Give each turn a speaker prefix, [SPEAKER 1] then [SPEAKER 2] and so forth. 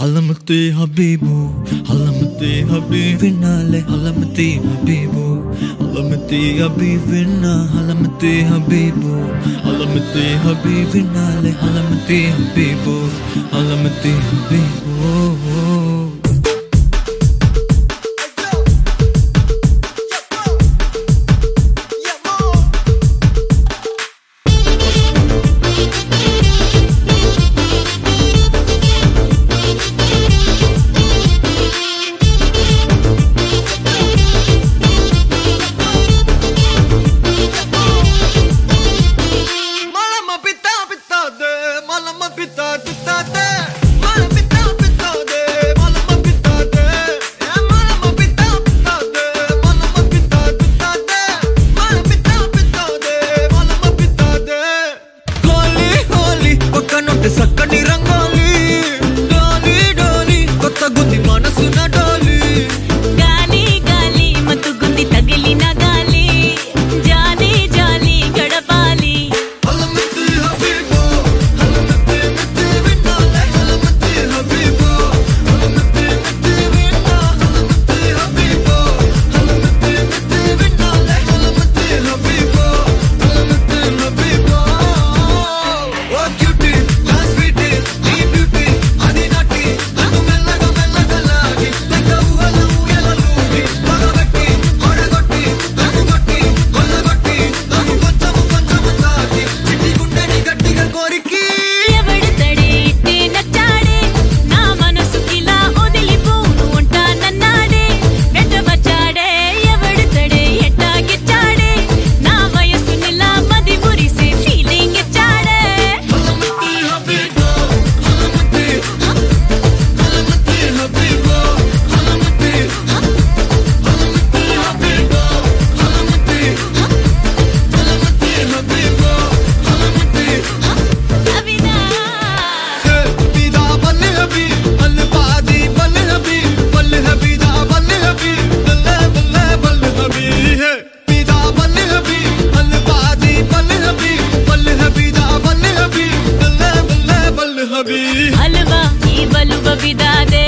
[SPEAKER 1] हलमते हबीबू हलमते हबीबिनाले हलमते हबीबू हलमते हबीबिना हलमते हबीबू हलमते हबीबिनाले हलमते हबीबू हलमते हबीबू
[SPEAKER 2] బలువ ఈ బలువ బిదాదే